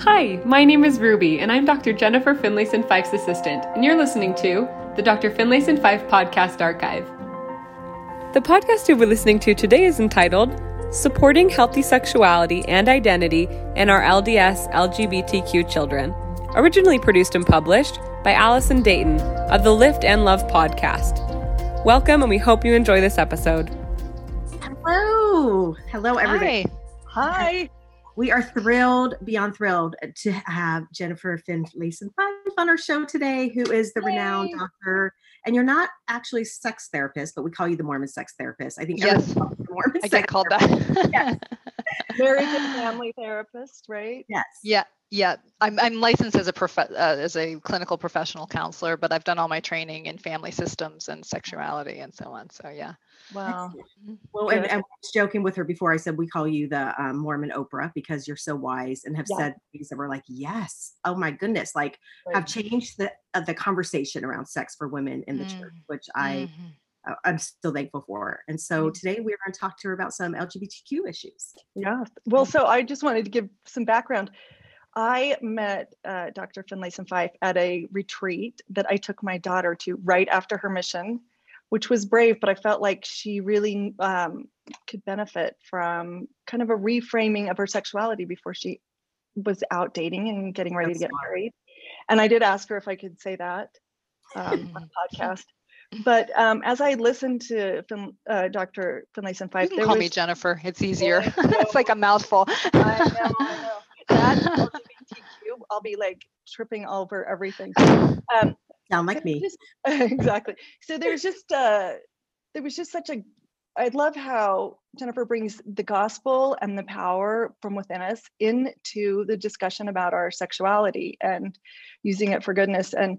Hi, my name is Ruby, and I'm Dr. Jennifer Finlayson Fife's assistant, and you're listening to the Dr. Finlayson Fife Podcast Archive. The podcast you'll be listening to today is entitled Supporting Healthy Sexuality and Identity in Our LDS LGBTQ Children, originally produced and published by Allison Dayton of the Lift and Love podcast. Welcome, and we hope you enjoy this episode. Hello. Hello, everybody. Hi. Hi. We are thrilled, beyond thrilled, to have Jennifer Fife on our show today, who is the Yay. renowned doctor. And you're not actually a sex therapist, but we call you the Mormon sex therapist. I think Yes. everyone calls you the Mormon I get called therapist. that. Yes. married to family therapist, right? Yes. yeah, yeah. I'm I'm licensed as a prof- uh, as a clinical professional counselor, but I've done all my training in family systems and sexuality and so on. So yeah. Wow. Well, and, and I was joking with her before. I said we call you the um, Mormon Oprah because you're so wise and have Yeah. said things that were like, yes, oh my goodness, like have changed the uh, the conversation around sex for women in the church, which I Mhm. uh, I'm still thankful for. And so Mhm. today we're going to talk to her about some LGBTQ issues. Yeah. Well, so I just wanted to give some background. I met uh, Dr. Finlayson Fife at a retreat that I took my daughter to right after her mission, which was brave, but I felt like she really um, could benefit from kind of a reframing of her sexuality before she was out dating and getting ready That's to get smart. married. And I did ask her if I could say that um, on the podcast. But um, as I listened to uh, Dr. Finlayson You can call was, me Jennifer. It's easier. I it's like a mouthful. I know, I know. That LGBTQ, I'll be like tripping over everything. Um, Sound like me. just- exactly. So there's just uh, there was just such a. I love how Jennifer brings the gospel and the power from within us into the discussion about our sexuality and using it for goodness. And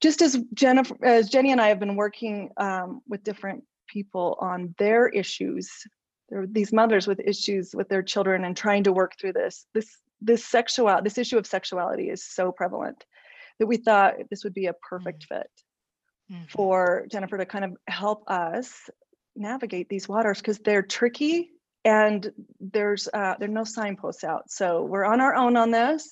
just as Jennifer, as Jenny and I have been working um, with different people on their issues, there are these mothers with issues with their children and trying to work through this. This this sexual this issue of sexuality is so prevalent that we thought this would be a perfect fit Mhm. for Jennifer to kind of help us navigate these waters because they're tricky and there's uh, there are no signposts out. So we're on our own on this.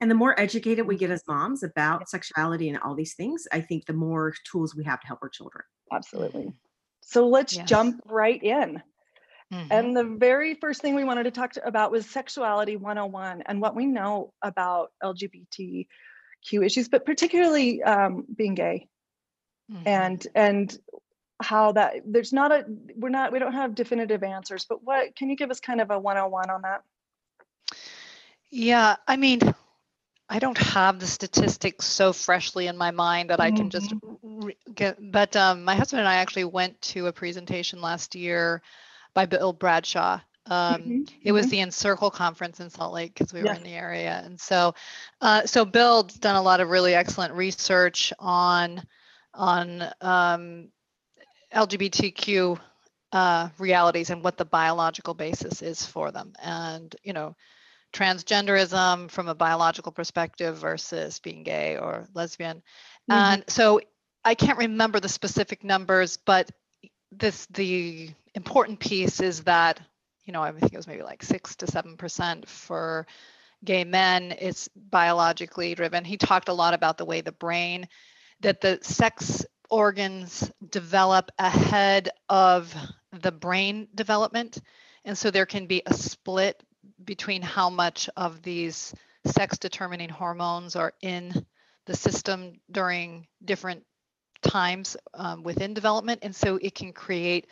And the more educated we get as moms about sexuality and all these things, I think the more tools we have to help our children. Absolutely. So let's Yes. jump right in. Mhm. And the very first thing we wanted to talk to, about was sexuality 101 and what we know about LGBTQ issues, but particularly um, being gay Mhm. and and how that there's not a we're not we don't have definitive answers but what can you give us kind of a 101 on that Yeah, I mean, I don't have the statistics so freshly in my mind that I can just re- get. But um, my husband and I actually went to a presentation last year by Bill Bradshaw. Um, Mhm, It was mhm. the Encircle conference in Salt Lake because we were in the area, and so, uh, so Bill's done a lot of really excellent research on on um, LGBTQ uh, realities and what the biological basis is for them, and you know, transgenderism from a biological perspective versus being gay or lesbian, Mhm. and so I can't remember the specific numbers, but this the important piece is that you know I think it was maybe like six to seven percent for gay men. It's biologically driven. He talked a lot about the way the brain that the sex organs develop ahead of the brain development. And so there can be a split between how much of these sex determining hormones are in the system during different times um, within development. And so it can create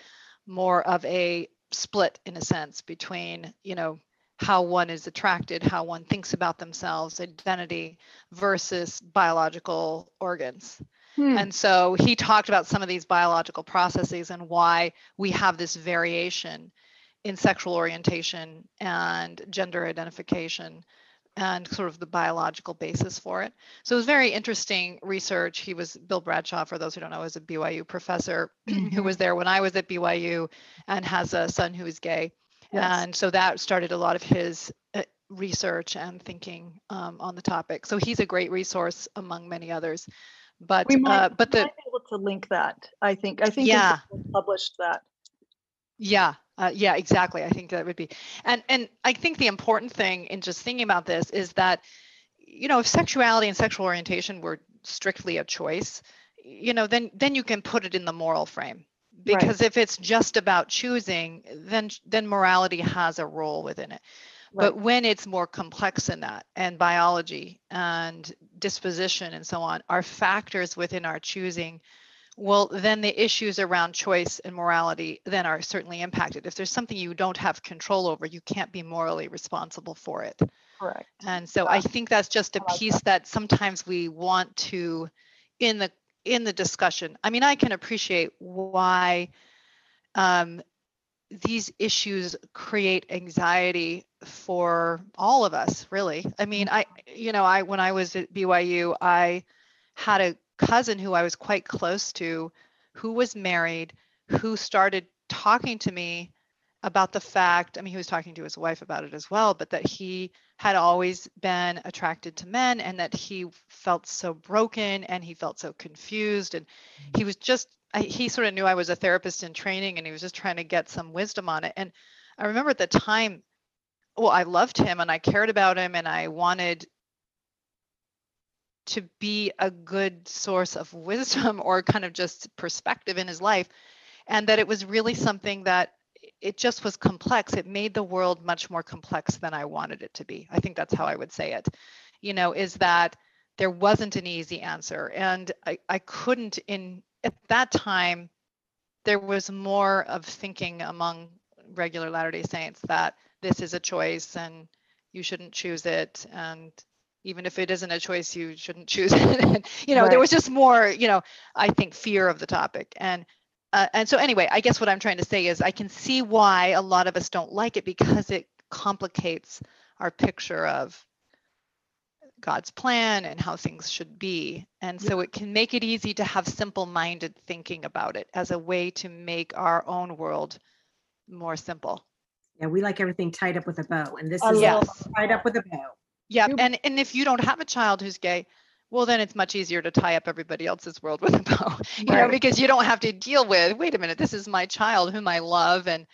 more of a split in a sense between, you know, how one is attracted, how one thinks about themselves, identity versus biological organs. Hmm. And so he talked about some of these biological processes and why we have this variation in sexual orientation and gender identification and sort of the biological basis for it. So it was very interesting research. He was Bill Bradshaw, for those who don't know, is a BYU professor who was there when I was at BYU and has a son who is gay. Yes. And so that started a lot of his uh, research and thinking um, on the topic. So he's a great resource among many others. But we might, uh, but the might be able to link that i think i think Yeah. Published that Yeah, uh, yeah, exactly. I think that would be, and and I think the important thing in just thinking about this is that, you know, if sexuality and sexual orientation were strictly a choice, you know, then then you can put it in the moral frame. Because right. if it's just about choosing, then then morality has a role within it. Right. But when it's more complex than that, and biology and disposition and so on are factors within our choosing well then the issues around choice and morality then are certainly impacted. If there's something you don't have control over you can't be morally responsible for it. Correct. And so i think that's just a piece that. that sometimes we want to in the in the discussion. I mean i can appreciate why um, these issues create anxiety for all of us really. I mean i you know i when i was at byu i had a cousin who I was quite close to who was married, who started talking to me about the fact, I mean, he was talking to his wife about it as well, but that he had always been attracted to men and that he felt so broken and he felt so confused. And he was just, he sort of knew I was a therapist in training and he was just trying to get some wisdom on it. And I remember at the time, well, I loved him and I cared about him and I wanted to be a good source of wisdom or kind of just perspective in his life and that it was really something that it just was complex. It made the world much more complex than i wanted it to be. I think that's how i would say it. You know is that there wasn't an easy answer and i, I couldn't in at that time there was more of thinking among regular latter day saints that this is a choice and you shouldn't choose it and even if it isn't a choice you shouldn't choose it. You know right. there was just more you know i think fear of the topic. And uh, and so anyway i guess what i'm trying to say is i can see why a lot of us don't like it because it complicates our picture of god's plan and how things should be. And so it can make it easy to have simple minded thinking about it as a way to make our own world more simple. Yeah we like everything tied up with a bow and this is yes. tied up with a bow yeah, and and if you don't have a child who's gay, well then it's much easier to tie up everybody else's world with a bow, you right. know, because you don't have to deal with, wait a minute, this is my child whom I love and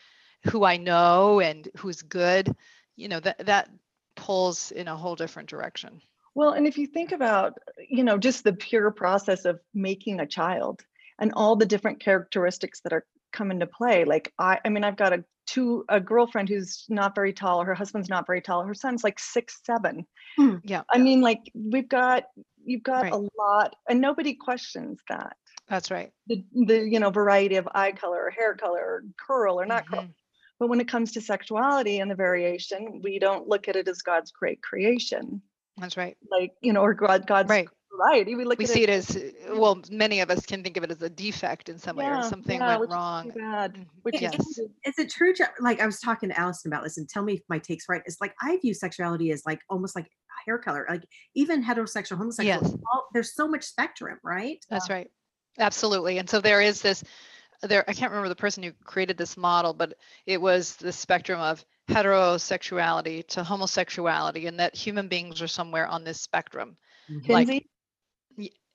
who I know and who's good. You know, that that pulls in a whole different direction. Well, and if you think about, you know, just the pure process of making a child and all the different characteristics that are come into play. Like I I mean, I've got a to a girlfriend who's not very tall her husband's not very tall her son's like six seven. Mm, yeah i mean like we've got you've got right. a lot and nobody questions that. That's right. The, the you know variety of eye color or hair color or curl or not mm-hmm. curl but when it comes to sexuality and the variation we don't look at it as god's great creation. That's right. Like you know or god god's right variety. We look. We see it, it, as well. Many of us can think of it as a defect in some yeah, way, or something yeah, went wrong. bad. Mm-hmm. Which yes. is, is it true? Like I was talking to Allison about this, and tell me if my take's right. It's like I view sexuality as like almost like hair color, like even heterosexual, homosexual. Yes. All, there's so much spectrum, right? That's right. Absolutely. And so there is this. There, I can't remember the person who created this model, but it was the spectrum of heterosexuality to homosexuality, and that human beings are somewhere on this spectrum. Mm-hmm. Like,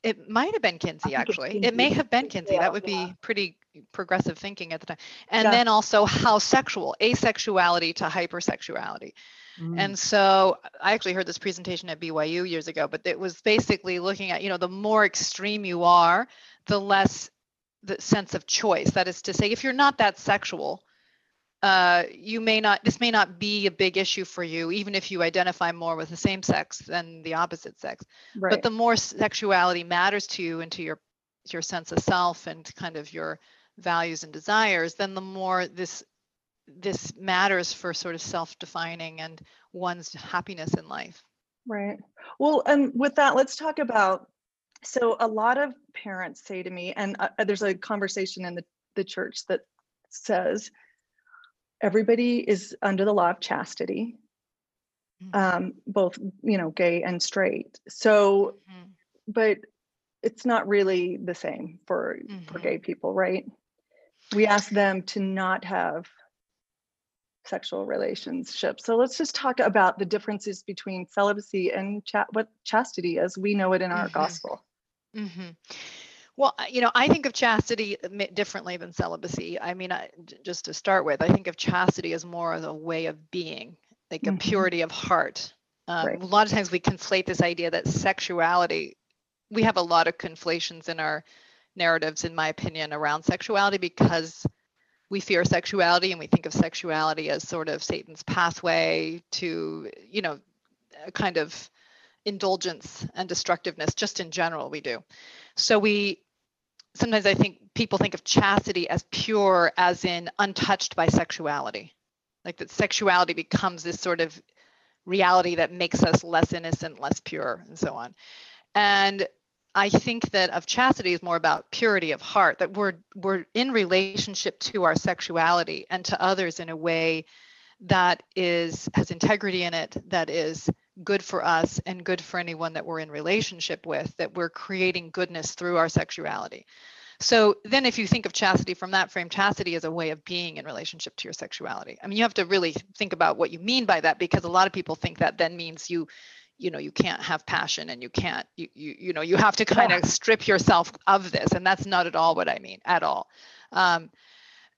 it might have been Kinsey, actually. It may have been Kinsey. That would be pretty progressive thinking at the time. And yeah. then also how sexual, asexuality to hypersexuality. Mm. And so I actually heard this presentation at BYU years ago, but it was basically looking at, you know, the more extreme you are, the less the sense of choice. That is to say, if you're not that sexual, uh, you may not this may not be a big issue for you even if you identify more with the same sex than the opposite sex. Right. but the more sexuality matters to you and to your your sense of self and kind of your values and desires then the more this this matters for sort of self-defining and one's happiness in life. Right. Well and with that let's talk about so a lot of parents say to me and uh, there's a conversation in the, the church that says everybody is under the law of chastity mm-hmm. um, both you know gay and straight so mm-hmm. but it's not really the same for mm-hmm. for gay people right we ask them to not have sexual relationships so let's just talk about the differences between celibacy and cha- what chastity as we know it in our mm-hmm. gospel mm-hmm. Well, you know, I think of chastity differently than celibacy. I mean, I, just to start with, I think of chastity as more of a way of being, like mm-hmm. a purity of heart. Um, right. A lot of times we conflate this idea that sexuality, we have a lot of conflations in our narratives, in my opinion, around sexuality because we fear sexuality and we think of sexuality as sort of Satan's pathway to, you know, a kind of indulgence and destructiveness, just in general, we do. So we sometimes I think people think of chastity as pure, as in untouched by sexuality, like that sexuality becomes this sort of reality that makes us less innocent, less pure, and so on. And I think that of chastity is more about purity of heart, that we're we're in relationship to our sexuality and to others in a way that is has integrity in it, that is good for us and good for anyone that we're in relationship with, that we're creating goodness through our sexuality. So then if you think of chastity from that frame, chastity is a way of being in relationship to your sexuality. I mean, you have to really think about what you mean by that because a lot of people think that then means you you know you can't have passion and you can't you you, you know you have to kind of strip yourself of this and that's not at all what i mean at all um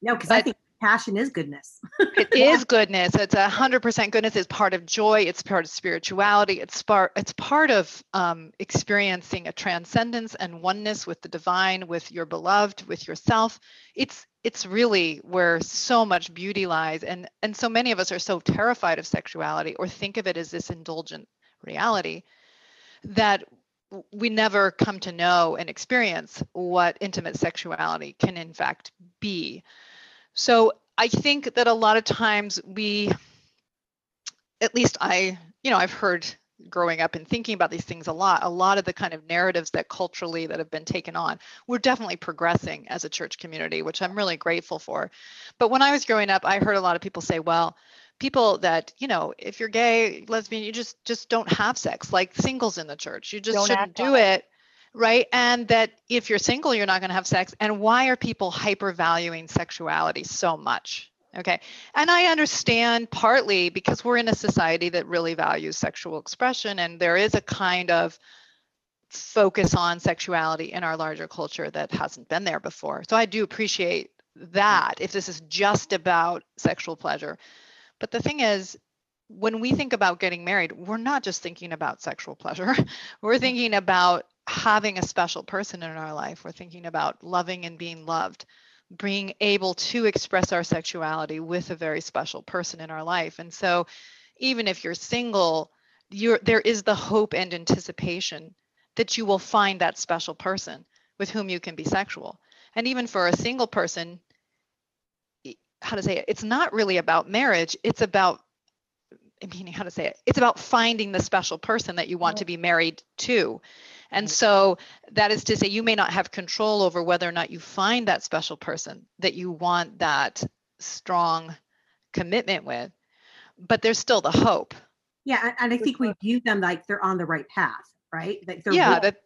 no because i think passion is goodness. it is goodness. It's a hundred percent goodness. It's part of joy. It's part of spirituality. It's part. It's part of um, experiencing a transcendence and oneness with the divine, with your beloved, with yourself. It's it's really where so much beauty lies, and and so many of us are so terrified of sexuality or think of it as this indulgent reality that we never come to know and experience what intimate sexuality can in fact be. So I think that a lot of times we, at least I, you know, I've heard growing up and thinking about these things a lot a lot of the kind of narratives that culturally that have been taken on we're definitely progressing as a church community which i'm really grateful for. But when i was growing up i heard a lot of people say well people that you know if you're gay lesbian you just just don't have sex like singles in the church you just don't shouldn't do it right? And that if you're single, you're not going to have sex. And why are people hyper valuing sexuality so much? Okay. And I understand partly because we're in a society that really values sexual expression, and there is a kind of focus on sexuality in our larger culture that hasn't been there before. So I do appreciate that if this is just about sexual pleasure. But the thing is, when we think about getting married, we're not just thinking about sexual pleasure. we're thinking about having a special person in our life. We're thinking about loving and being loved, being able to express our sexuality with a very special person in our life. And so, even if you're single, you're, there is the hope and anticipation that you will find that special person with whom you can be sexual. And even for a single person, how to say it, it's not really about marriage, it's about meaning how to say it it's about finding the special person that you want to be married to and so that is to say, you may not have control over whether or not you find that special person that you want that strong commitment with, but there's still the hope. Yeah, and I think we view them like they're on the right path, right? That they're yeah, that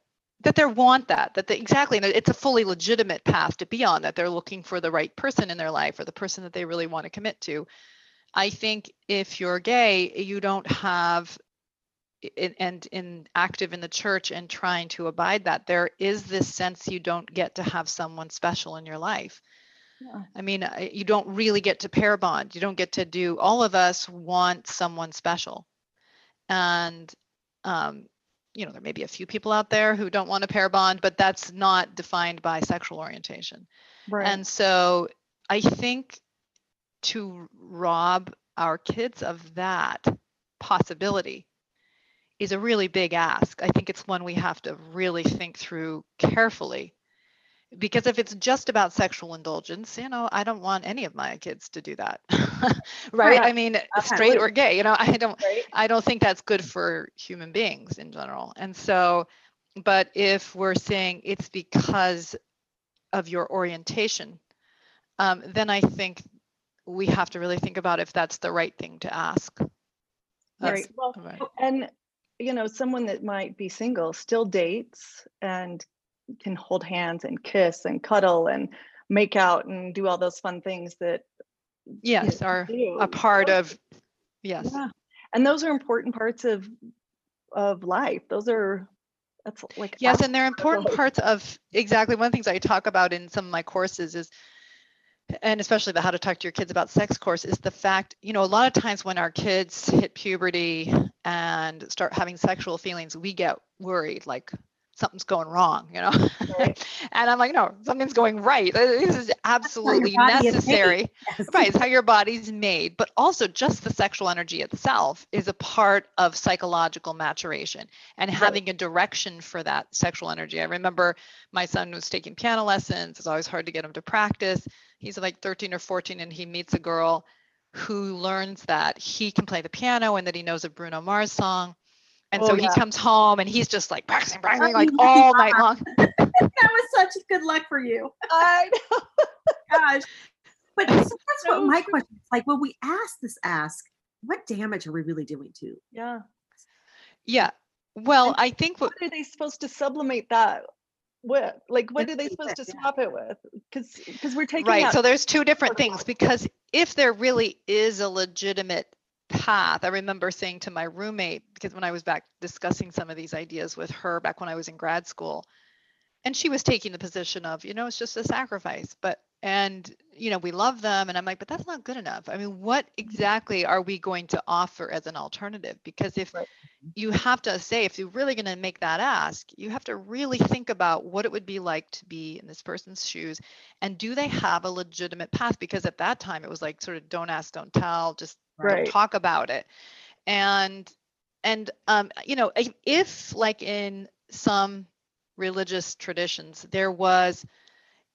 that they want that, that they, exactly, it's a fully legitimate path to be on. That they're looking for the right person in their life or the person that they really want to commit to. I think if you're gay, you don't have and in active in the church and trying to abide that there is this sense you don't get to have someone special in your life yeah. i mean you don't really get to pair bond you don't get to do all of us want someone special and um, you know there may be a few people out there who don't want to pair bond but that's not defined by sexual orientation right. and so i think to rob our kids of that possibility is a really big ask. I think it's one we have to really think through carefully. Because if it's just about sexual indulgence, you know, I don't want any of my kids to do that. right? I mean, straight or gay, you know, I don't right. I don't think that's good for human beings in general. And so but if we're saying it's because of your orientation, um, then I think we have to really think about if that's the right thing to ask. That's, right. Well, right. and you know, someone that might be single still dates and can hold hands and kiss and cuddle and make out and do all those fun things that yes are a part of yes. Yeah. and those are important parts of of life. Those are That's like yes, and they're important parts of exactly one of the things I talk about in some of my courses is and especially the how to talk to your kids about sex course is the fact you know a lot of times when our kids hit puberty and start having sexual feelings we get worried like something's going wrong you know right. and i'm like no something's going right this is absolutely necessary yes. right it's how your body's made but also just the sexual energy itself is a part of psychological maturation and right. having a direction for that sexual energy i remember my son was taking piano lessons it's always hard to get him to practice he's like 13 or 14 and he meets a girl who learns that he can play the piano and that he knows a Bruno Mars song. And oh, so yeah. he comes home and he's just like practicing, practicing like all night long. that was such good luck for you. I know. Gosh. But so that's what my question is like when we ask this ask, what damage are we really doing to? Yeah. Yeah. Well, I think what, what are they supposed to sublimate that with? Like, what are they supposed to swap it with? Because because we're taking right. So there's two different things. Because if there really is a legitimate path, I remember saying to my roommate because when I was back discussing some of these ideas with her back when I was in grad school, and she was taking the position of, you know, it's just a sacrifice, but and you know we love them and i'm like but that's not good enough i mean what exactly are we going to offer as an alternative because if right. you have to say if you're really going to make that ask you have to really think about what it would be like to be in this person's shoes and do they have a legitimate path because at that time it was like sort of don't ask don't tell just right. talk about it and and um you know if, if like in some religious traditions there was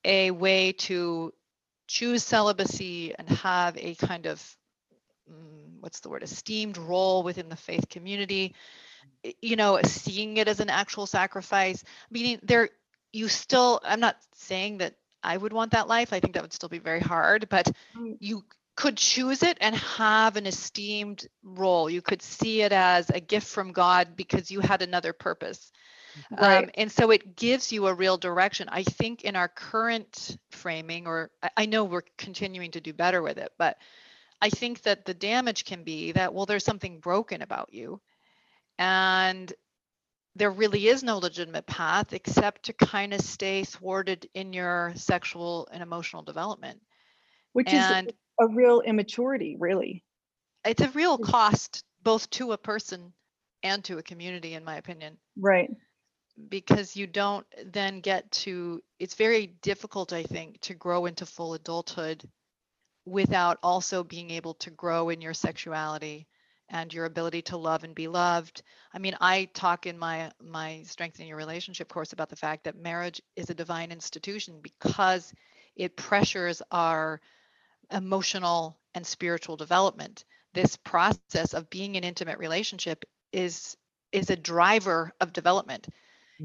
a way to choose celibacy and have a kind of mm, what's the word esteemed role within the faith community. You know seeing it as an actual sacrifice. Meaning there you still i'm not saying that i would want that life. I think that would still be very hard but mm. you could choose it and have an esteemed role. You could see it as a gift from god because you had another purpose Right. Um, and so it gives you a real direction. I think in our current framing, or I, I know we're continuing to do better with it, but I think that the damage can be that, well, there's something broken about you. And there really is no legitimate path except to kind of stay thwarted in your sexual and emotional development. Which and is a real immaturity, really. It's a real cost both to a person and to a community, in my opinion. Right because you don't then get to it's very difficult i think to grow into full adulthood without also being able to grow in your sexuality and your ability to love and be loved. I mean i talk in my my strengthening your relationship course about the fact that marriage is a divine institution because it pressures our emotional and spiritual development. This process of being in intimate relationship is is a driver of development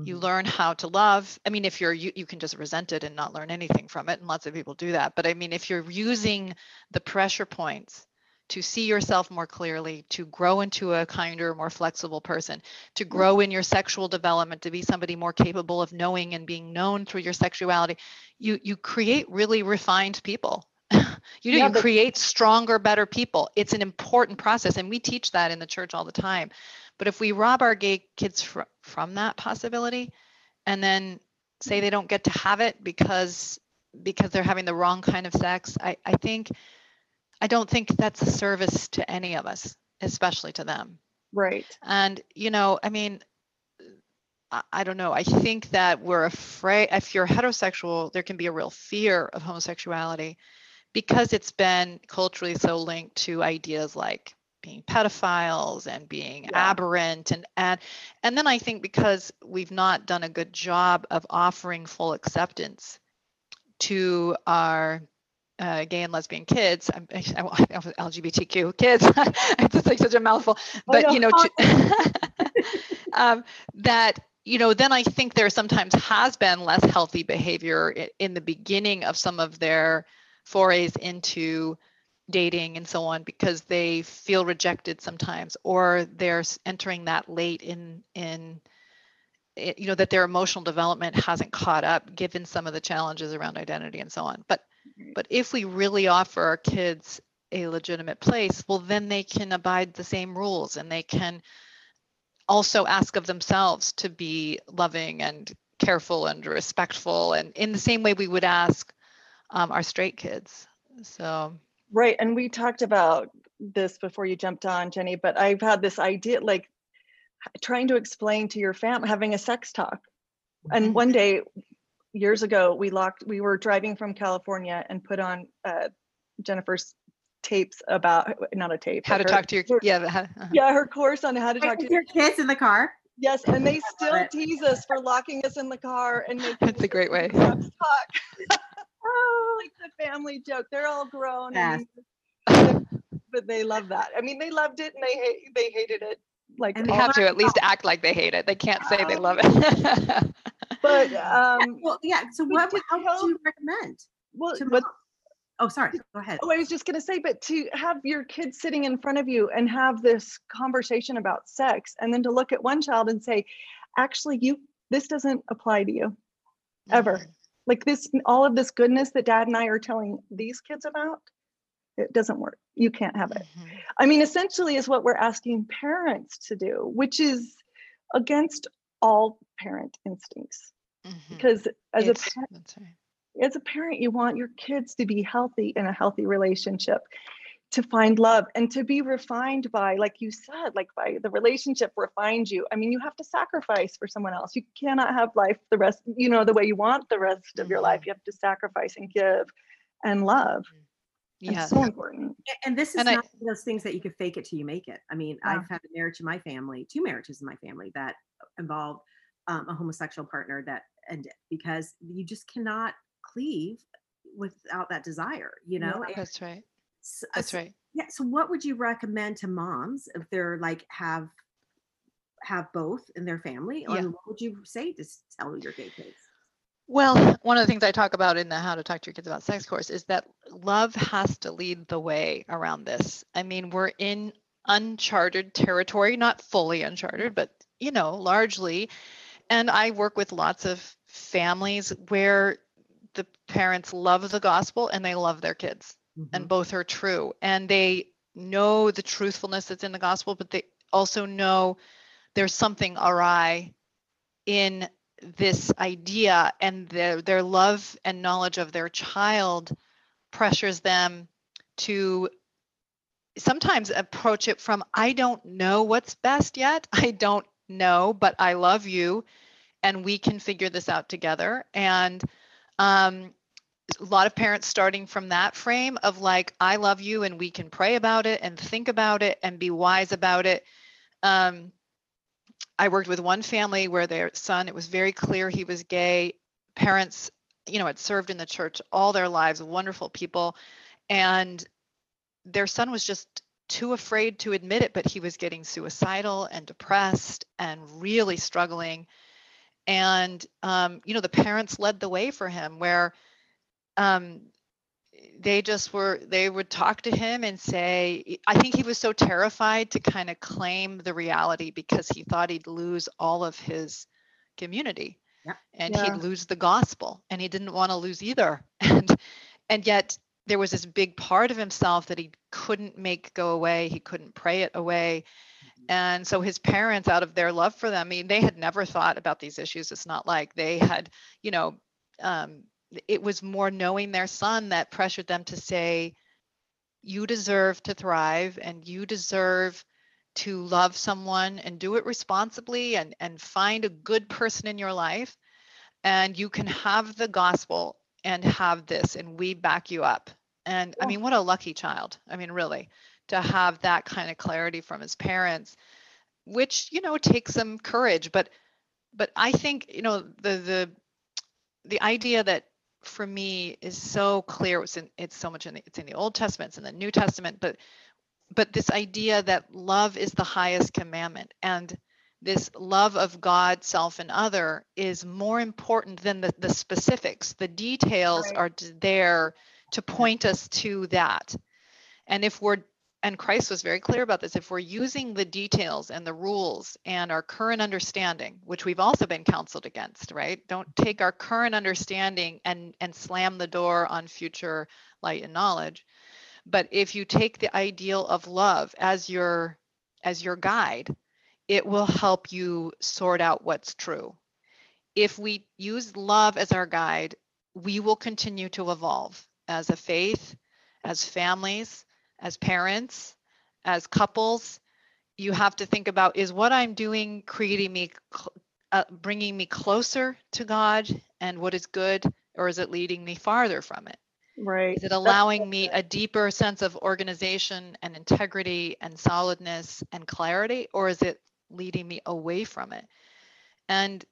you mm-hmm. learn how to love i mean if you're you, you can just resent it and not learn anything from it and lots of people do that but i mean if you're using the pressure points to see yourself more clearly to grow into a kinder more flexible person to mm-hmm. grow in your sexual development to be somebody more capable of knowing and being known through your sexuality you you create really refined people you do yeah, you but- create stronger better people it's an important process and we teach that in the church all the time but if we rob our gay kids fr- from that possibility and then say they don't get to have it because because they're having the wrong kind of sex, I, I think I don't think that's a service to any of us, especially to them. Right. And you know, I mean, I, I don't know. I think that we're afraid if you're heterosexual, there can be a real fear of homosexuality because it's been culturally so linked to ideas like being pedophiles and being yeah. aberrant and and and then I think because we've not done a good job of offering full acceptance to our uh, gay and lesbian kids, I, I, I, LGBTQ kids. it's just like such a mouthful, but you know, to, um, that you know, then I think there sometimes has been less healthy behavior in, in the beginning of some of their forays into dating and so on because they feel rejected sometimes or they're entering that late in in it, you know that their emotional development hasn't caught up given some of the challenges around identity and so on. But but if we really offer our kids a legitimate place well then they can abide the same rules and they can also ask of themselves to be loving and careful and respectful and in the same way we would ask um, our straight kids. So right and we talked about this before you jumped on jenny but i've had this idea like trying to explain to your family having a sex talk. And mm-hmm. one day years ago we locked we were driving from california and put on uh, jennifer's tapes about not a tape how to her, talk to your her, yeah uh-huh. yeah her course on how to talk to your kids in the car. Yes and they still tease us for locking us in the car and making that's a great way. talk oh like a family joke they're all grown yes. but they love that i mean they loved it and they hate they hated it like and they have to at least act like they hate it they can't say they love it but um well yeah so what how would you recommend well but Oh, sorry. Go ahead. Oh, I was just going to say, but to have your kids sitting in front of you and have this conversation about sex, and then to look at one child and say, actually, you, this doesn't apply to you ever. Like this, all of this goodness that dad and I are telling these kids about, it doesn't work. You can't have it. Mm-hmm. I mean, essentially, is what we're asking parents to do, which is against all parent instincts. Mm-hmm. Because as it's, a parent, right as a parent, you want your kids to be healthy in a healthy relationship, to find love and to be refined by, like you said, like by the relationship refines you. I mean, you have to sacrifice for someone else. You cannot have life the rest, you know, the way you want the rest of your life. Mm-hmm. You have to sacrifice and give and love. Yeah, so important. And this is and not I, those things that you could fake it till you make it. I mean, yeah. I've had a marriage in my family, two marriages in my family that involved um, a homosexual partner that ended because you just cannot cleave without that desire you know yeah, that's right Uh, that's right yeah so what would you recommend to moms if they're like have have both in their family or yeah. what would you say to tell your gay kids well, one of the things I talk about in the How to Talk to Your Kids About Sex course is that love has to lead the way around this. I mean, we're in uncharted territory, not fully uncharted, but you know, largely. And I work with lots of families where the parents love the gospel and they love their kids mm-hmm. and both are true and they know the truthfulness that's in the gospel but they also know there's something awry in this idea and their their love and knowledge of their child pressures them to sometimes approach it from I don't know what's best yet. I don't know, but I love you and we can figure this out together. And um, a lot of parents starting from that frame of like, I love you, and we can pray about it and think about it and be wise about it. Um, I worked with one family where their son, it was very clear he was gay. Parents, you know, had served in the church all their lives, wonderful people. And their son was just too afraid to admit it, but he was getting suicidal and depressed and really struggling and um, you know the parents led the way for him where um, they just were they would talk to him and say i think he was so terrified to kind of claim the reality because he thought he'd lose all of his community. Yeah. and yeah. he'd lose the gospel and he didn't want to lose either. And and yet there was this big part of himself that he couldn't make go away. He couldn't pray it away. And so his parents out of their love for them i mean they had never thought about these issues. It's not like they had you know um, it was more knowing their son that pressured them to say you deserve to thrive and you deserve to love someone and do it responsibly and and find a good person in your life. And you can have the gospel and have this and we back you up. And i oh. mean what a lucky child. I mean really to have that kind of clarity from his parents which you know takes some courage. But but i think you know the the the idea that for me is so clear it's in it's so much in the, it's in the old testament it's in the new testament but but this idea that love is the highest commandment and this love of god self and other is more important than the, the specifics the details right. are there to point us to that and if we're and Christ was very clear about this. If we're using the details and the rules and our current understanding, which we've also been counseled against, right? Don't take our current understanding and and slam the door on future light and knowledge. But if you take the ideal of love as your as your guide, it will help you sort out what's true. If we use love as our guide, we will continue to evolve as a faith, as families, as parents, as couples. You have to think about is what I'm doing creating me, uh, bringing me closer to God and what is good, or is it leading me farther from it? Right. Is it allowing me a deeper sense of organization and integrity and solidness and clarity, or is it leading me away from it? And,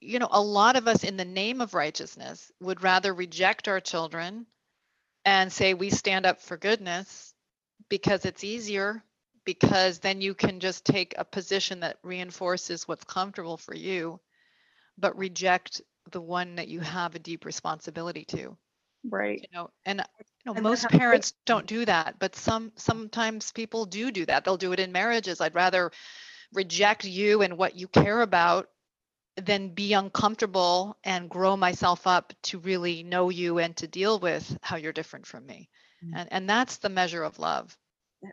you know, a lot of us in the name of righteousness would rather reject our children and say we stand up for goodness because it's easier, because then you can just take a position that reinforces what's comfortable for you, but reject the one that you have a deep responsibility to. Right. You know and you know And most parents don't do that but some sometimes people do do that. They'll do it in marriages. I'd rather reject you and what you care about than be uncomfortable and grow myself up to really know you and to deal with how you're different from me Mm. and and that's the measure of love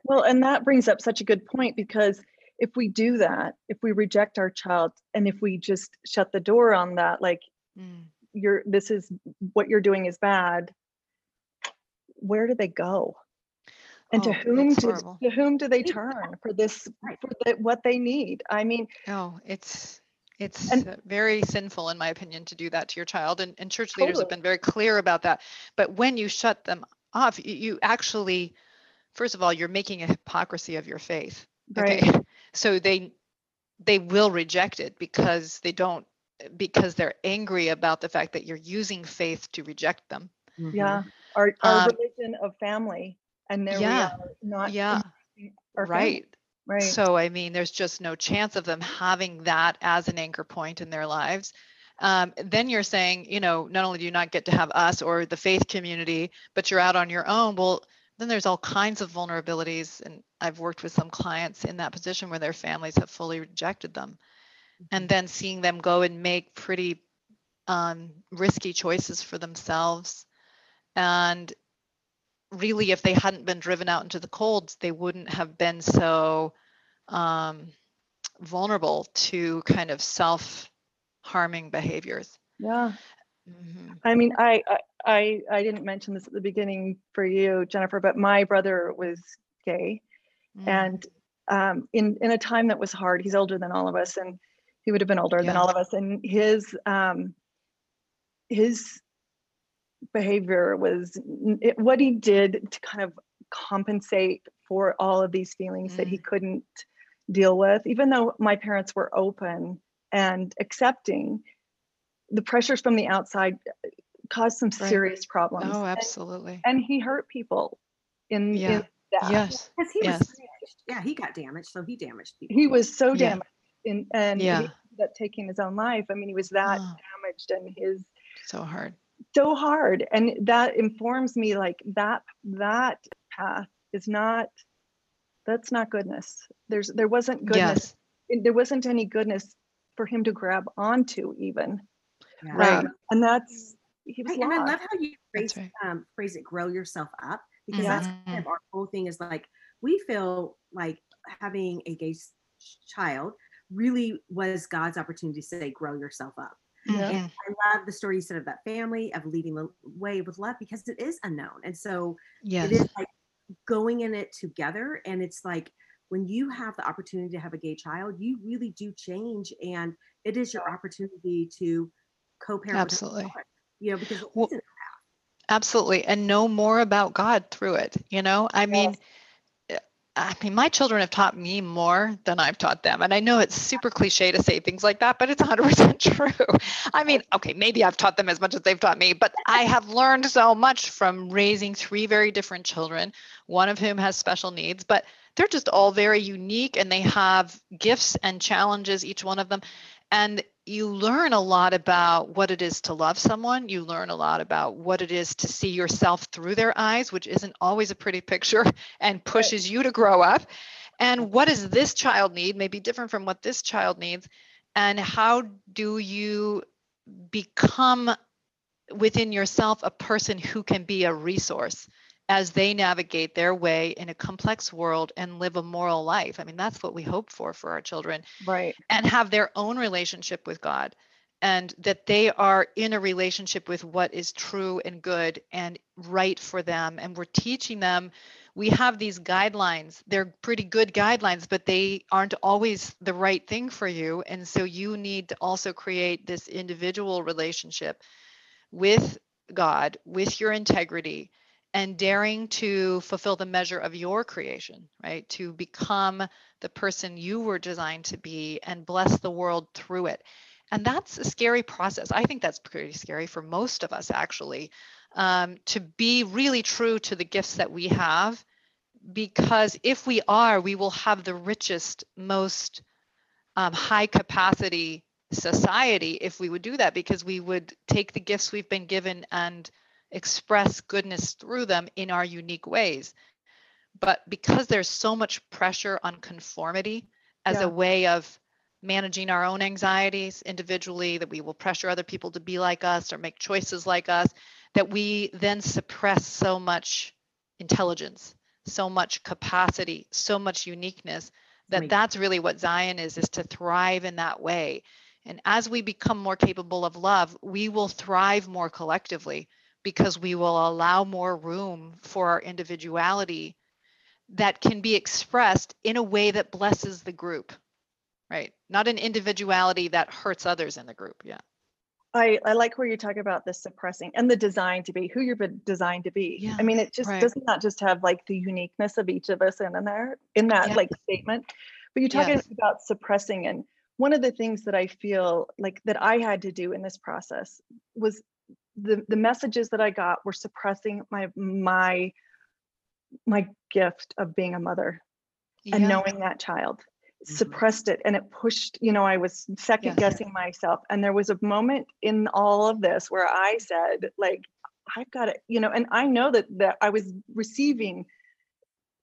well and that brings up such a good point because if we do that if we reject our child and if we just shut the door on that like Mm. you're this is what you're doing is bad where do they go and to Oh, whom do, horrible. to whom do they turn for this for the, what they need i mean oh it's it's And- very sinful in my opinion to do that to your child and, and church leaders have been very clear about that. But when you shut them off you, you actually first of all you're making a hypocrisy of your faith. Right. okay so they they will reject it because they don't because they're angry about the fact that you're using faith to reject them. Yeah. Our, our Um, religion of family and there yeah, we are not yeah. embracing family. right right So, I mean, there's just no chance of them having that as an anchor point in their lives. Um, then you're saying, you know, not only do you not get to have us or the faith community, but you're out on your own. Well, then there's all kinds of vulnerabilities. And I've worked with some clients in that position where their families have fully rejected them. And then seeing them go and make pretty um, risky choices for themselves. And really, if they hadn't been driven out into the cold, they wouldn't have been so um, vulnerable to kind of self harming behaviors. yeah Mhm. I mean, I, I, I, didn't mention this at the beginning for you, Jennifer, but my brother was gay, Mm. and um, in in a time that was hard. He's older than all of us, and he would have been older than all of us. And his um, his behavior was it, what he did to kind of compensate for all of these feelings that he couldn't deal with. Even though my parents were open and accepting, the pressures from the outside uh, caused some Right. serious problems. Oh, absolutely. And, he hurt people in, Yeah. in that. Yes. Because he Yes. was damaged. Yeah, he got damaged, so he damaged people. He was so Yeah. damaged in, and he Yeah. ended up taking his own life. I mean, he was that Oh. damaged and his So hard. So hard. And that informs me like that that path is not that's not goodness. There's there wasn't goodness. Yes. There wasn't any goodness for him to grab onto even. Yeah. Right. Um, and that's he was Right, and I love how you phrase, right. um, phrase it, grow yourself up, because that's kind Mhm. of our whole thing is like, we feel like having a gay child really was God's opportunity to say, grow yourself up. Yeah. Mhm. I love the story you said of that family, of leading the way with love, because it is unknown. And so Yes. it is like going in it together. And it's like, when you have the opportunity to have a gay child, you really do change. And it is your opportunity to co-parent. Absolutely. God, You know, because Well, Absolutely. And know more about God through it. You know, I mean, uh, I mean, my children have taught me more than I've taught them. And I know it's super cliche to say things like that, but it's 100% true. I mean, okay, maybe I've taught them as much as they've taught me, but I have learned so much from raising three very different children, one of whom has special needs, but they're just all very unique and they have gifts and challenges, each one of them. And you learn a lot about what it is to love someone. You learn a lot about what it is to see yourself through their eyes, which isn't always a pretty picture and pushes you to grow up. And what does this child need may be different from what this child needs. And how do you become within yourself a person who can be a resource as they navigate their way in a complex world and live a moral life. I mean, that's what we hope for for our children. Right. And have their own relationship with God and that they are in a relationship with what is true and good and right for them. And we're teaching them. We have these guidelines. They're pretty good guidelines, but they aren't always the right thing for you. And so you need to also create this individual relationship with God, with your integrity, and daring to fulfill the measure of your creation, right? To become the person you were designed to be and bless the world through it. And that's a scary process. I think that's pretty scary for most of us, actually, um, to be really true to the gifts that we have. Because if we are, we will have the richest, most um, high capacity society if we would do that, because we would take the gifts we've been given and express goodness through them in our unique ways. But because there's so much pressure on conformity as yeah. a way of managing our own anxieties individually, that we will pressure other people to be like us or make choices like us, that we then suppress so much intelligence, so much capacity, so much uniqueness that that's really what Zion is is to thrive in that way. And as we become more capable of love, we will thrive more collectively because we will allow more room for our individuality that can be expressed in a way that blesses the group right not an individuality that hurts others in the group yeah I, I like where you talk about the suppressing and the design to be who you're designed to be. Yeah, I mean, it just right. does not not just have like the uniqueness of each of us in, in there in that yeah. like statement, but you're talking yes. about suppressing. And one of the things that I feel like that I had to do in this process was the the messages that I got were suppressing my my my gift of being a mother yeah. and knowing that child mm-hmm. suppressed it and it pushed you know i was second yes. guessing myself and there was a moment in all of this where i said like i've got it you know and i know that that i was receiving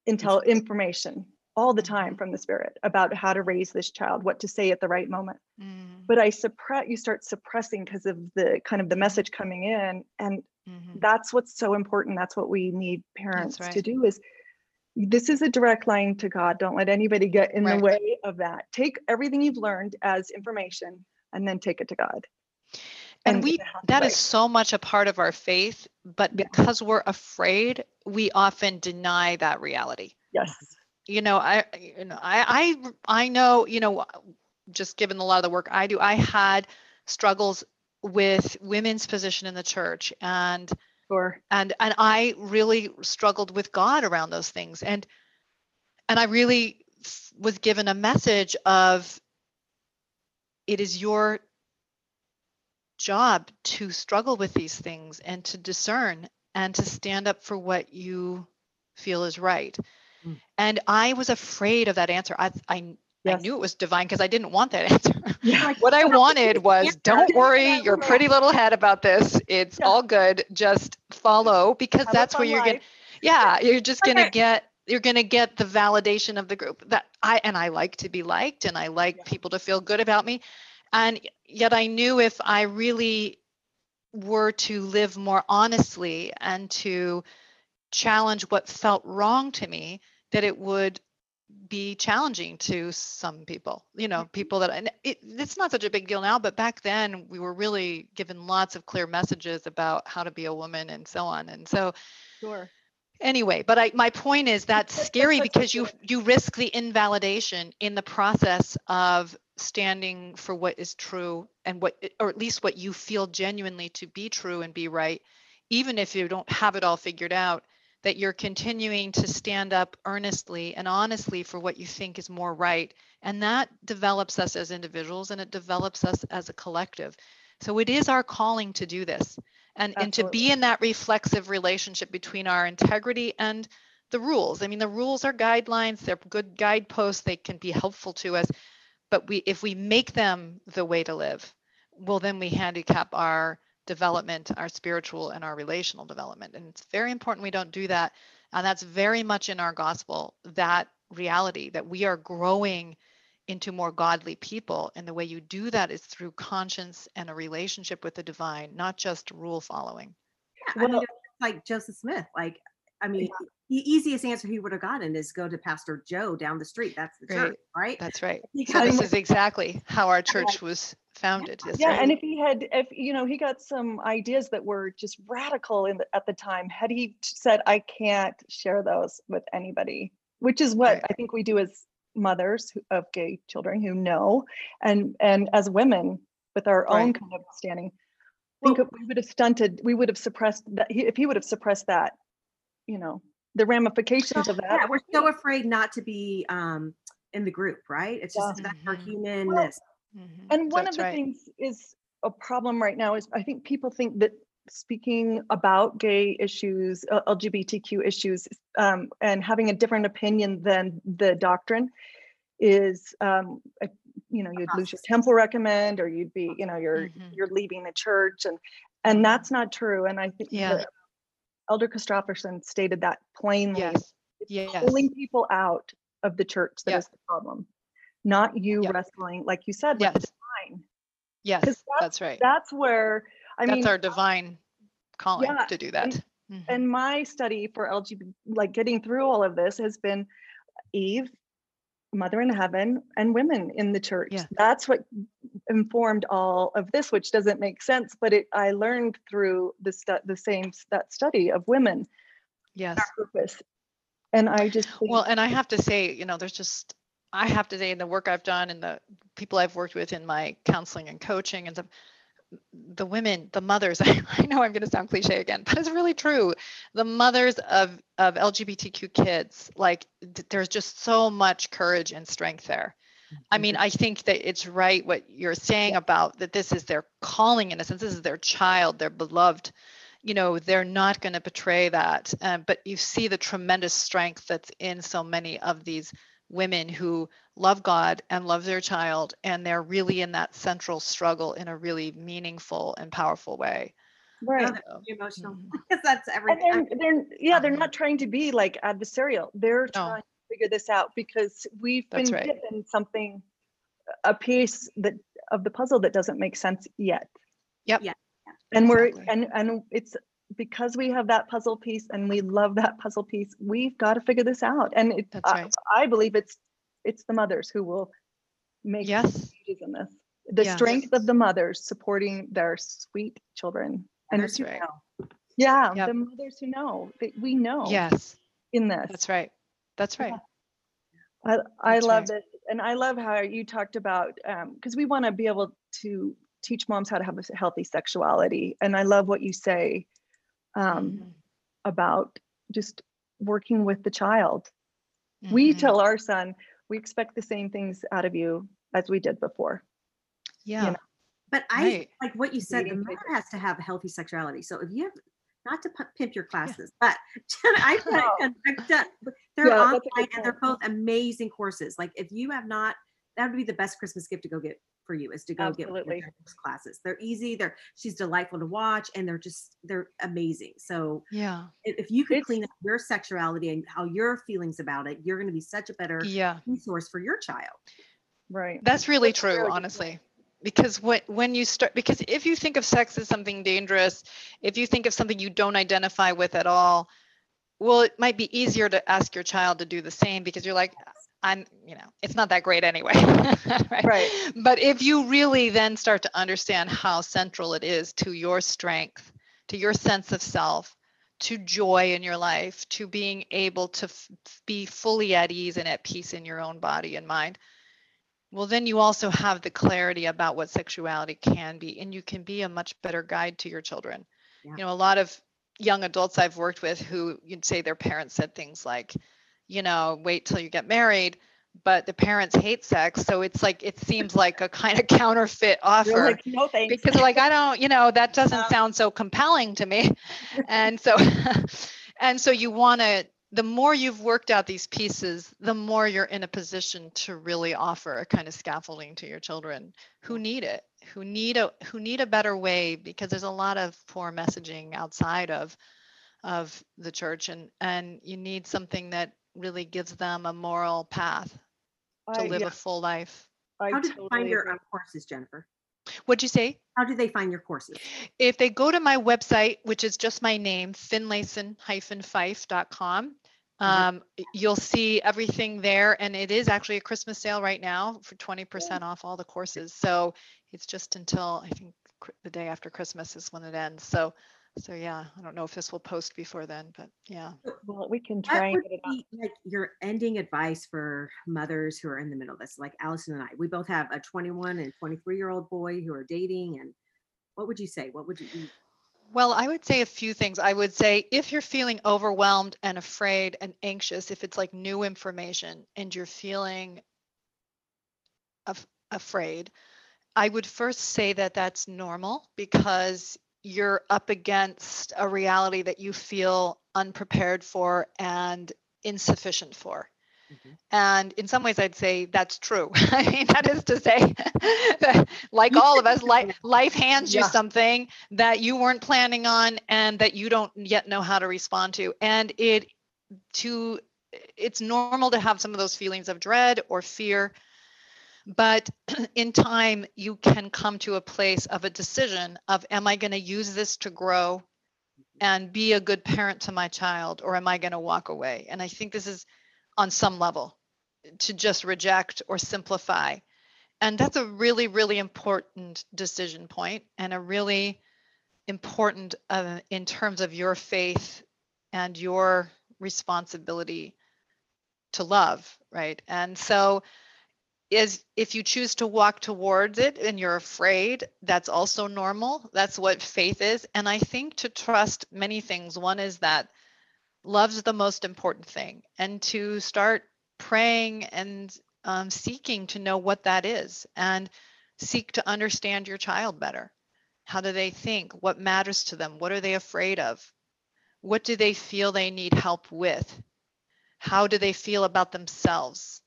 intel information all the time from the spirit about how to raise this child what to say at the right moment mm. but i suppress you start suppressing because of the kind of the message coming in and mm-hmm. that's what's so important that's what we need parents right. to do is this is a direct line to god don't let anybody get in right. the way of that take everything you've learned as information and then take it to god and, and we that is so much a part of our faith but because yeah. we're afraid we often deny that reality yes you know i you know i i i know you know just given a lot of the work i do i had struggles with women's position in the church and sure. and and i really struggled with god around those things and and i really was given a message of it is your job to struggle with these things and to discern and to stand up for what you feel is right Mm. And I was afraid of that answer. I I, yes. I knew it was divine because I didn't want that answer. Yeah. what I wanted was don't worry your pretty little head about this. It's yeah. all good. Just follow because Have that's where you're going to yeah, you're just going to get you're going to get the validation of the group that I and I like to be liked and I like yeah. people to feel good about me. And yet I knew if I really were to live more honestly and to challenge what felt wrong to me that it would be challenging to some people you know mm-hmm. people that and it, it's not such a big deal now but back then we were really given lots of clear messages about how to be a woman and so on. And so sure. anyway but I, my point is that's scary because you you risk the invalidation in the process of standing for what is true and what or at least what you feel genuinely to be true and be right even if you don't have it all figured out that you're continuing to stand up earnestly and honestly for what you think is more right. And that develops us as individuals and it develops us as a collective. So it is our calling to do this and, and to be in that reflexive relationship between our integrity and the rules. I mean, the rules are guidelines, they're good guideposts, they can be helpful to us. But we if we make them the way to live, well, then we handicap our development, our spiritual and our relational development. And it's very important we don't do that. And that's very much in our gospel, that reality that we are growing into more godly people. And the way you do that is through conscience and a relationship with the divine, not just rule following. Yeah, I mean, like Joseph Smith, like I mean, the easiest answer he would have gotten is go to Pastor Joe down the street. That's the Great. church, right? That's right. So this is exactly how our church was founded. That's yeah right. and if he had if you know he got some ideas that were just radical in the, at the time had he said i can't share those with anybody which is what Right. i think we do as mothers of gay children who know and and as women with our own kind of standing I think we would have stunted we would have suppressed that if he would have suppressed that you know the ramifications of that Yeah, we're so afraid not to be um in the group, right? It's just Yeah. that's our humanness. Mhm. And one That's of the right. things is a problem right now is I think people think that speaking about gay issues, uh, LGBTQ issues, um, and having a different opinion than the doctrine is, um, a, you know, you'd lose your temple recommend, or you'd be, you know, you're Mhm. you're leaving the church, and and that's not true. And I think Yeah. that Elder Christofferson stated that plainly. Yes. It's Yes. pulling people out of the church that is Yeah. the problem, not you Yeah. wrestling, like you said, with the Yes. divine Yes. that's- That's right. that's where I That's mean, that's our divine calling yeah, to do that. Mhm. and my study for LGBT, like getting through all of this, has been Eve, Mother in Heaven, and women in the church. Yeah. That's what informed all of this, which doesn't make sense, but it I learned through the stu- the same that study of women yes. purpose, and I just Well, and I have to say, you know, there's just, I have to say, in the work I've done and the people I've worked with in my counseling and coaching and stuff, the women, the mothers, I know I'm going to sound cliche again, but it's really true. The mothers of, of LGBTQ kids, like, th- there's just so much courage and strength there. I mean, I think that it's right what you're saying about that this is their calling in a sense. This is their child, their beloved. You know, they're not going to betray that. Um, but you see the tremendous strength that's in so many of these women who love God and love their child, and they're really in that central struggle in a really meaningful and powerful way. right. That's really emotional mm-hmm. because that's and everything. they're, they're yeah they're not um, trying to be like adversarial they're No. trying to figure this out because we've That's been right. given something a piece that of the puzzle that doesn't make sense yet Yep. Yeah. and we're and and it's because we have that puzzle piece and we love that puzzle piece we've got to figure this out and it, That's I, right. I believe it's it's the mothers who will make Yes. changes in this the Yes. strength of the mothers supporting their sweet children and who right. know. yeah Yep. the mothers who know that we know Yes, in this that's right. That's right. I, I That's love right. it. And I love how you talked about, um, because we want to be able to teach moms how to have a healthy sexuality. And I love what you say um, Mhm. about just working with the child. We Mhm. tell our son, we expect the same things out of you as we did before. Yeah. know, But I Right. like what you said. The Dating mother has to have a healthy sexuality. So if you have not to pu- pimp your classes, but I've done, No. I've done they're Yeah, online and they're both amazing courses. Like if you have not, that would be the best Christmas gift to go get for you is to go get one of Absolutely. those classes. They're easy. They're she's delightful to watch and they're just they're amazing. So Yeah. if, if you could It's- clean up your sexuality and how your feelings about it, you're going to be such a better Yeah. resource for your child. Right. That's really That's a really true, honestly. Because when when you start because if you think of sex as something dangerous, if you think of something you don't identify with at all, well, it might be easier to ask your child to do the same because you're like, I'm, you know, it's not that great anyway. right? Right. But if you really then start to understand how central it is to your strength, to your sense of self, to joy in your life, to being able to f- be fully at ease and at peace in your own body and mind, well, then you also have the clarity about what sexuality can be, and you can be a much better guide to your children. Yeah. You know, a lot of young adults I've worked with who you'd say their parents said things like, you know, wait till you get married, but the parents hate sex. So it's like, it seems like a kind of counterfeit offer like, no thanks. because like i don't you know that doesn't sound so compelling to me and so and so you want to the more you've worked out these pieces the more you're in a position to really offer a kind of scaffolding to your children who need it who need a who need a better way because there's a lot of poor messaging outside of of the church and and you need something that really gives them a moral path to I- live yeah, a full life I How did you find totally your agree. uh, courses, Jennifer? What'd you say? How do they find your courses? If they go to my website, which is just my name, finlayson-fife.com, um, you'll see everything there. And it is actually a Christmas sale right now for 20% off all the courses. So it's just until I think cr- the day after Christmas is when it ends. So, so yeah, I don't know if this will post before then, but yeah. Well, we can try and get it on. be like your ending advice for mothers who are in the middle of this? Like Allison and I, we both have a 21 and 23 year old boy who are dating. And what would you say? What would you? you- Well, I would say a few things. I would say if you're feeling overwhelmed and afraid and anxious, if it's like new information and you're feeling af- afraid, I would first say that that's normal because you're up against a reality that you feel unprepared for and insufficient for. Mhm. And in some ways, I'd say that's true. I mean, that is to say, that like all of us, life, life hands you something that you weren't planning on and that you don't yet know how to respond to. And it to it's normal to have some of those feelings of dread or fear but in time you can come to a place of a decision of am i going to use this to grow and be a good parent to my child or am i going to walk away? And i think this is on some level to just reject or simplify. And that's a really really important decision point and a really important uh, in terms of your faith and your responsibility to love right? And so is if you choose to walk towards it and you're afraid that's also normal. That's what faith is. And i think to trust many things. One is that love's the most important thing. And to start praying and um, seeking to know what that is and seek to understand your child better. How do they think? What matters to them? What are they afraid of? What do they feel they need help with? How do they feel about themselves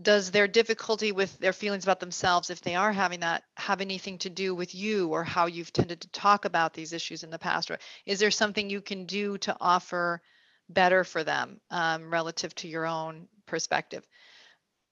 does their difficulty with their feelings about themselves if they are having that have anything to do with you or how you've tended to talk about these issues in the past? Or is there something you can do to offer better for them um, relative to your own perspective?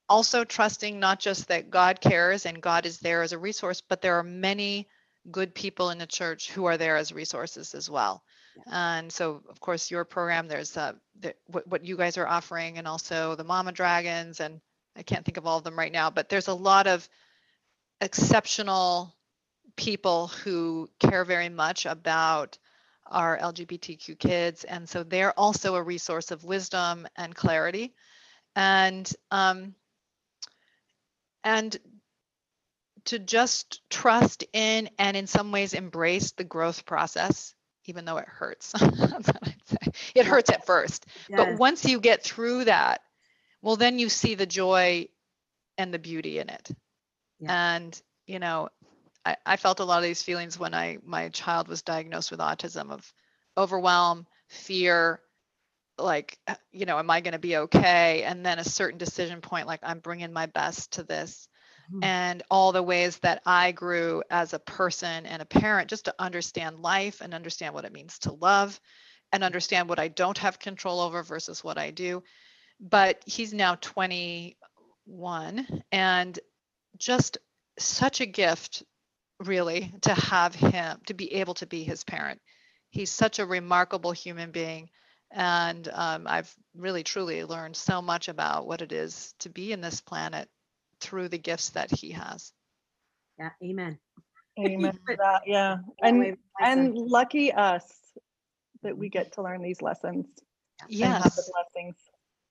Also trusting not just that god cares and god is there as a resource but there are many good people in the church who are there as resources as well. And so of course your program there's uh, the, what, what you guys are offering and also the mama dragons and I can't think of all of them right now, but there's a lot of exceptional people who care very much about our LGBTQ kids. And so they're also a resource of wisdom and clarity. And um, and to just trust in and in some ways embrace the growth process, even though it hurts. That's what I'd say. It hurts at first. But once you get through that, well, then you see the joy and the beauty in it. Yeah. And, you know, I, I felt a lot of these feelings when I my child was diagnosed with autism of overwhelm, fear, like, you know, am I going to be okay? And then a certain decision point, like I'm bringing my best to this. Mhm. And all the ways that I grew as a person and a parent, just to understand life and understand what it means to love and understand what I don't have control over versus what I do but he's now 21 and just such a gift really to have him to be able to be his parent he's such a remarkable human being and um, i've really truly learned so much about what it is to be in this planet through the gifts that he has Yeah. Amen. Amen to that. Yeah. And way my son- and lucky us that we get to learn these lessons and have the blessings.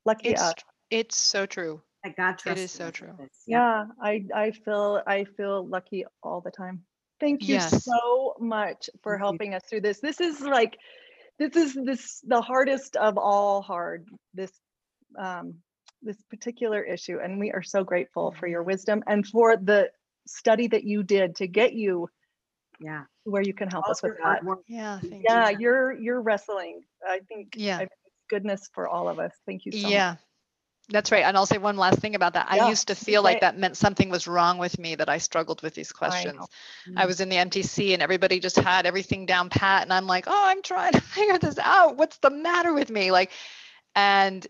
Lucky it's us. it's so true that God trusts is so true. this. Yeah, I I feel I feel lucky all the time. Thank you Yes. so much for Thank you. helping us through this. This is like this is this the hardest of all hard this um this particular issue and we are so grateful for your wisdom and for the study that you did to get you Yeah. where you can help All us with that. work. yeah thank Yeah, you you're you're wrestling. I think Yeah. I- it's goodness for all of us. Thank you so much. yeah that's right and i'll say one last thing about that Yeah, i used to feel like that meant something was wrong with me that i struggled with these I questions know. I was in the MTC and everybody just had everything down pat. And I'm like, oh, I'm trying to figure this out. What's the matter with me? Like, and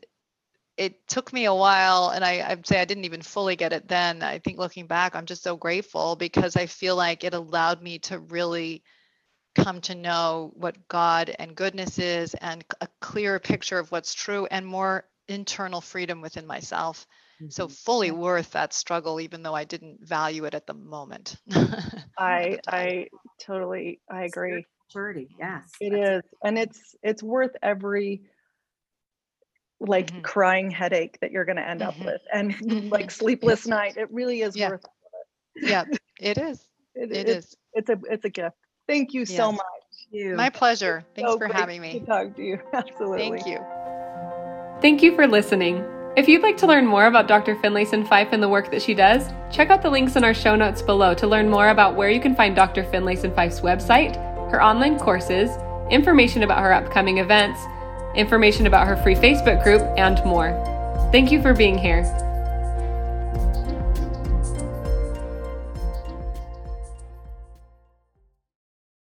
it took me a while and I, i'd say i didn't even fully get it then i think looking back i'm just so grateful because i feel like it allowed me to really come to know what god and goodness is and a clearer picture of what's true and more internal freedom within myself. Mm-hmm. so fully worth that struggle even though i didn't value it at the moment. I i totally i agree. maturity yes it is and it's it's worth every like mm-hmm. crying headache that you're going to end mm-hmm. up with and like sleepless night. It really is yeah. worth it. Yeah it is. It, it it's, is. it's a it's a gift thank you yes. so much you. my pleasure thanks so for having me to talk to you absolutely thank you thank you for listening if you'd like to learn more about Dr. Finlayson Fife and the work that she does, check out the links in our show notes below to learn more about where you can find Dr. Finlayson Fife's website, her online courses, information about her upcoming events, information about her free Facebook group, and more. Thank you for being here.